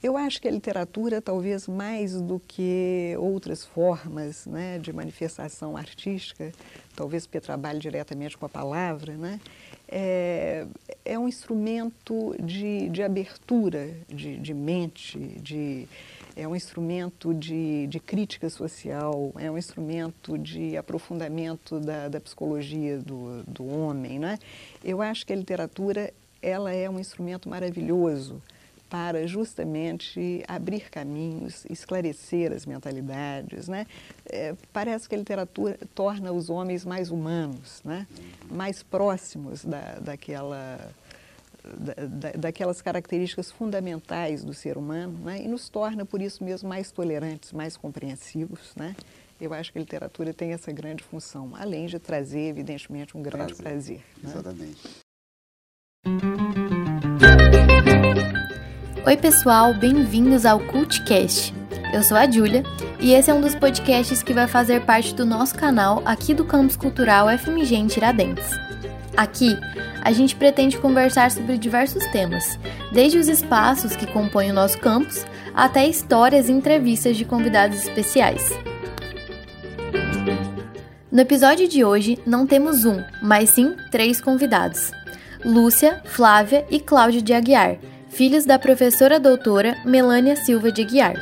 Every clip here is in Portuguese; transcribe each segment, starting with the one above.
Eu acho que a literatura, talvez mais do que outras formas né, de manifestação artística, talvez porque trabalhe diretamente com a palavra, né, é, é um instrumento de, de abertura de, de mente, de, é um instrumento de, de crítica social, é um instrumento de aprofundamento da, da psicologia do, do homem. Né? Eu acho que a literatura ela é um instrumento maravilhoso para justamente abrir caminhos, esclarecer as mentalidades. Né? É, parece que a literatura torna os homens mais humanos, né? mais próximos da, daquela, da, daquelas características fundamentais do ser humano né? e nos torna, por isso mesmo, mais tolerantes, mais compreensivos. Né? Eu acho que a literatura tem essa grande função, além de trazer, evidentemente, um grande prazer. prazer né? Exatamente. Oi, pessoal, bem-vindos ao CultCast. Eu sou a Júlia e esse é um dos podcasts que vai fazer parte do nosso canal aqui do Campus Cultural FMG em Tiradentes. Aqui, a gente pretende conversar sobre diversos temas, desde os espaços que compõem o nosso campus até histórias e entrevistas de convidados especiais. No episódio de hoje, não temos um, mas sim três convidados: Lúcia, Flávia e Cláudio de Aguiar filhos da professora doutora Melânia Silva de Guiar.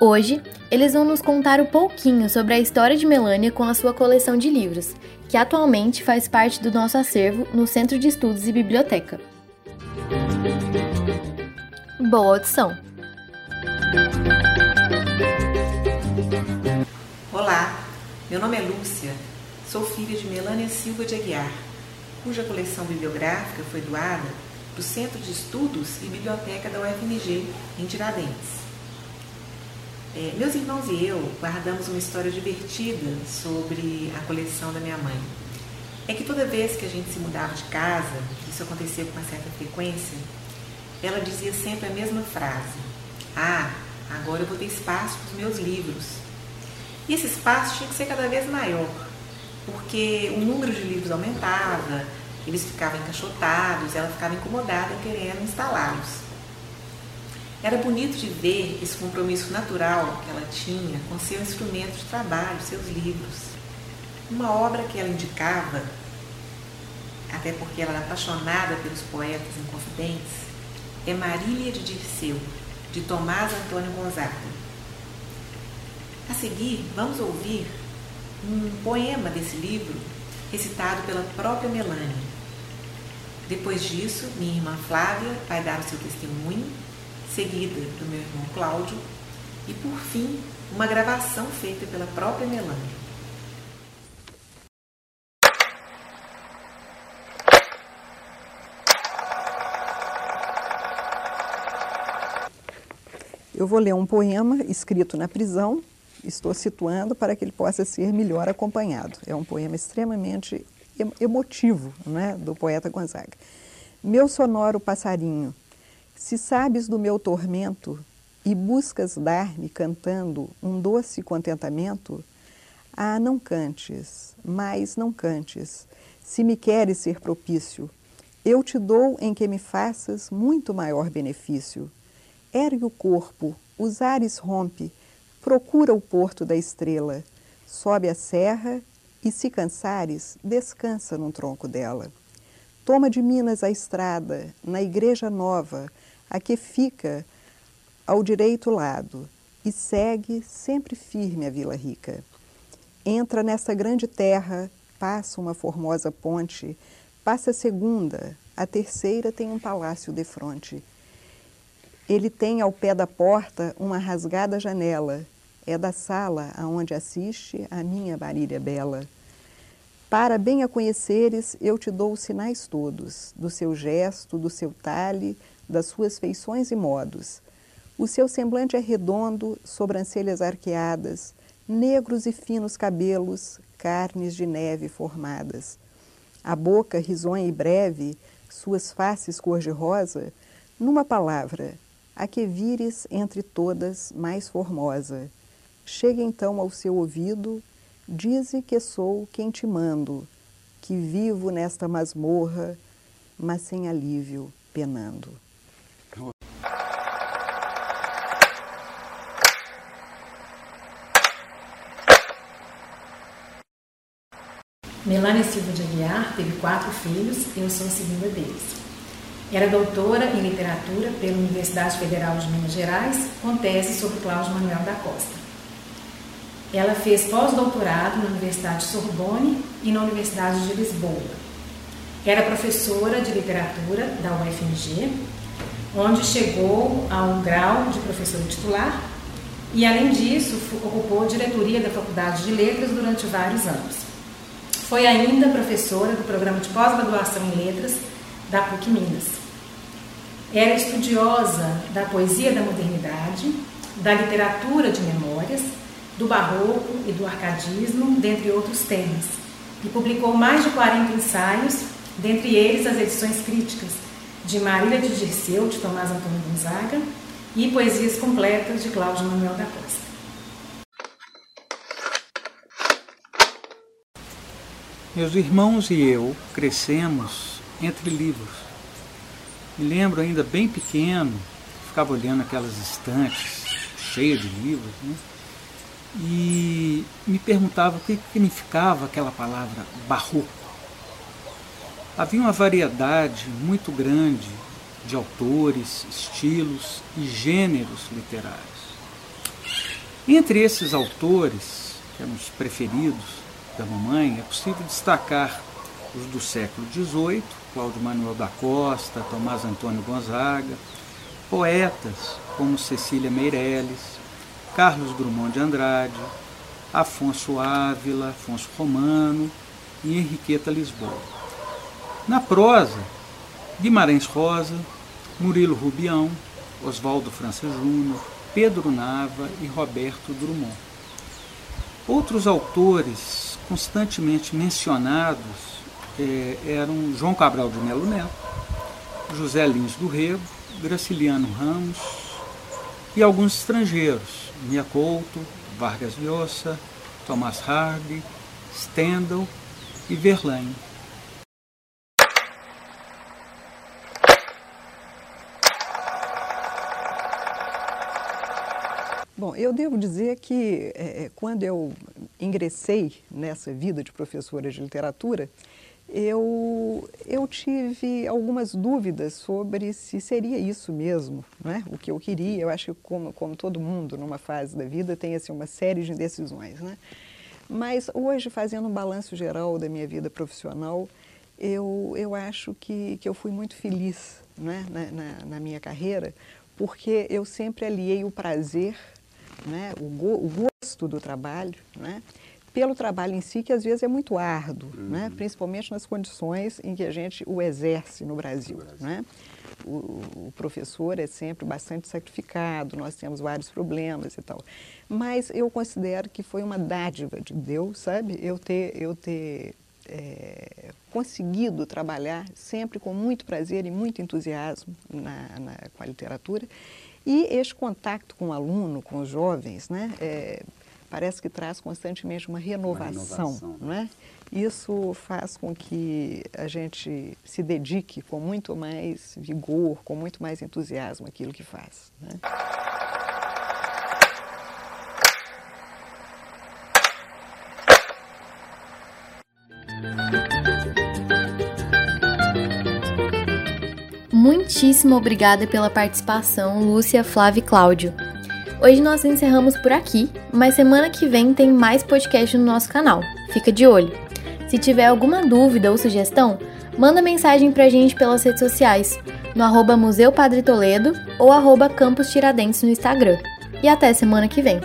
Hoje, eles vão nos contar um pouquinho sobre a história de Melânia com a sua coleção de livros, que atualmente faz parte do nosso acervo no Centro de Estudos e Biblioteca. Boa audição! Olá, meu nome é Lúcia, sou filha de Melânia Silva de Aguiar, cuja coleção bibliográfica foi doada do Centro de Estudos e Biblioteca da UFMG, em Tiradentes. É, meus irmãos e eu guardamos uma história divertida sobre a coleção da minha mãe. É que toda vez que a gente se mudava de casa, isso acontecia com uma certa frequência, ela dizia sempre a mesma frase: Ah, agora eu vou ter espaço para os meus livros. E esse espaço tinha que ser cada vez maior, porque o número de livros aumentava, eles ficavam encaixotados, ela ficava incomodada querendo instalá-los. Era bonito de ver esse compromisso natural que ela tinha com seu instrumento de trabalho, seus livros. Uma obra que ela indicava, até porque ela era apaixonada pelos poetas inconfidentes, é Marília de Dirceu, de Tomás Antônio Gonzaga. A seguir, vamos ouvir um poema desse livro recitado pela própria Melanie. Depois disso, minha irmã Flávia vai dar o seu testemunho, seguida do meu irmão Cláudio, e por fim, uma gravação feita pela própria Melania. Eu vou ler um poema escrito na prisão, estou situando para que ele possa ser melhor acompanhado. É um poema extremamente emotivo né, do poeta Gonzaga. Meu sonoro passarinho, se sabes do meu tormento e buscas dar-me cantando um doce contentamento, ah, não cantes, mas não cantes, se me queres ser propício, eu te dou em que me faças muito maior benefício. Ergue o corpo, os ares rompe, procura o porto da estrela, sobe a serra e se cansares, descansa num tronco dela. Toma de Minas a estrada, na igreja nova, a que fica ao direito lado, e segue sempre firme a Vila Rica. Entra nessa grande terra, passa uma formosa ponte, passa a segunda, a terceira tem um palácio de fronte. Ele tem ao pé da porta uma rasgada janela, é da sala aonde assiste a minha Marília bela. Para bem a conheceres, eu te dou os sinais todos, do seu gesto, do seu talhe, das suas feições e modos. O seu semblante é redondo, sobrancelhas arqueadas, negros e finos cabelos, carnes de neve formadas. A boca risonha e breve, suas faces cor-de-rosa, numa palavra, a que vires entre todas mais formosa Chega então ao seu ouvido, dize que sou quem te mando, que vivo nesta masmorra, mas sem alívio penando. Melania Silva de Aguiar teve quatro filhos, eu sou a segunda deles. Era doutora em literatura pela Universidade Federal de Minas Gerais, com tese sobre Cláudio Manuel da Costa. Ela fez pós-doutorado na Universidade Sorbonne e na Universidade de Lisboa. Era professora de literatura da UFMG, onde chegou ao grau de professora titular e, além disso, ocupou a diretoria da Faculdade de Letras durante vários anos. Foi ainda professora do programa de pós-graduação em letras da PUC Minas. Era estudiosa da poesia da modernidade, da literatura de memórias, do barroco e do arcadismo, dentre outros temas, e publicou mais de 40 ensaios, dentre eles as edições críticas de Marília de Dirceu, de Tomás Antônio Gonzaga, e poesias completas de Cláudio Manuel da Costa. Meus irmãos e eu crescemos entre livros. Me lembro ainda bem pequeno, ficava olhando aquelas estantes cheias de livros, né? E me perguntava o que significava aquela palavra barroco. Havia uma variedade muito grande de autores, estilos e gêneros literários. Entre esses autores, que eram os preferidos, da mamãe, é possível destacar os do século XVIII, Cláudio Manuel da Costa, Tomás Antônio Gonzaga, poetas como Cecília Meirelles, Carlos Drummond de Andrade, Afonso Ávila, Afonso Romano e Henriqueta Lisboa. Na prosa, Guimarães Rosa, Murilo Rubião, Oswaldo França Júnior, Pedro Nava e Roberto Drummond. Outros autores constantemente mencionados é, eram João Cabral de Melo Neto, José Lins do Rego, Graciliano Ramos e alguns estrangeiros, Mia Couto, Vargas Llosa, Thomas Hardy, Stendhal e Verlaine. Bom, eu devo dizer que é, quando eu ingressei nessa vida de professora de literatura, eu, eu tive algumas dúvidas sobre se seria isso mesmo, né? o que eu queria. Eu acho que, como, como todo mundo, numa fase da vida, tem assim, uma série de indecisões. Né? Mas hoje, fazendo um balanço geral da minha vida profissional, eu, eu acho que, que eu fui muito feliz né? na, na, na minha carreira, porque eu sempre aliei o prazer né, o, go, o gosto do trabalho, né, pelo trabalho em si, que às vezes é muito árduo, uhum. né, principalmente nas condições em que a gente o exerce no Brasil. No Brasil. Né? O, o, professor é sempre bastante sacrificado, nós temos vários problemas e tal. Mas eu considero que foi uma dádiva de Deus, sabe? Eu ter, eu ter é, conseguido trabalhar sempre com muito prazer e muito entusiasmo na, na, com a literatura e este contato com o aluno, com os jovens, né, é, parece que traz constantemente uma renovação. Uma renovação. Né? Isso faz com que a gente se dedique com muito mais vigor, com muito mais entusiasmo àquilo que faz. Né? muitíssimo obrigada pela participação, Lúcia, Flávia e Cláudio. Hoje nós encerramos por aqui, mas semana que vem tem mais podcast no nosso canal. Fica de olho. Se tiver alguma dúvida ou sugestão, manda mensagem pra gente pelas redes sociais, no arroba Museu Padre Toledo ou arroba Campus Tiradentes no Instagram. E até semana que vem.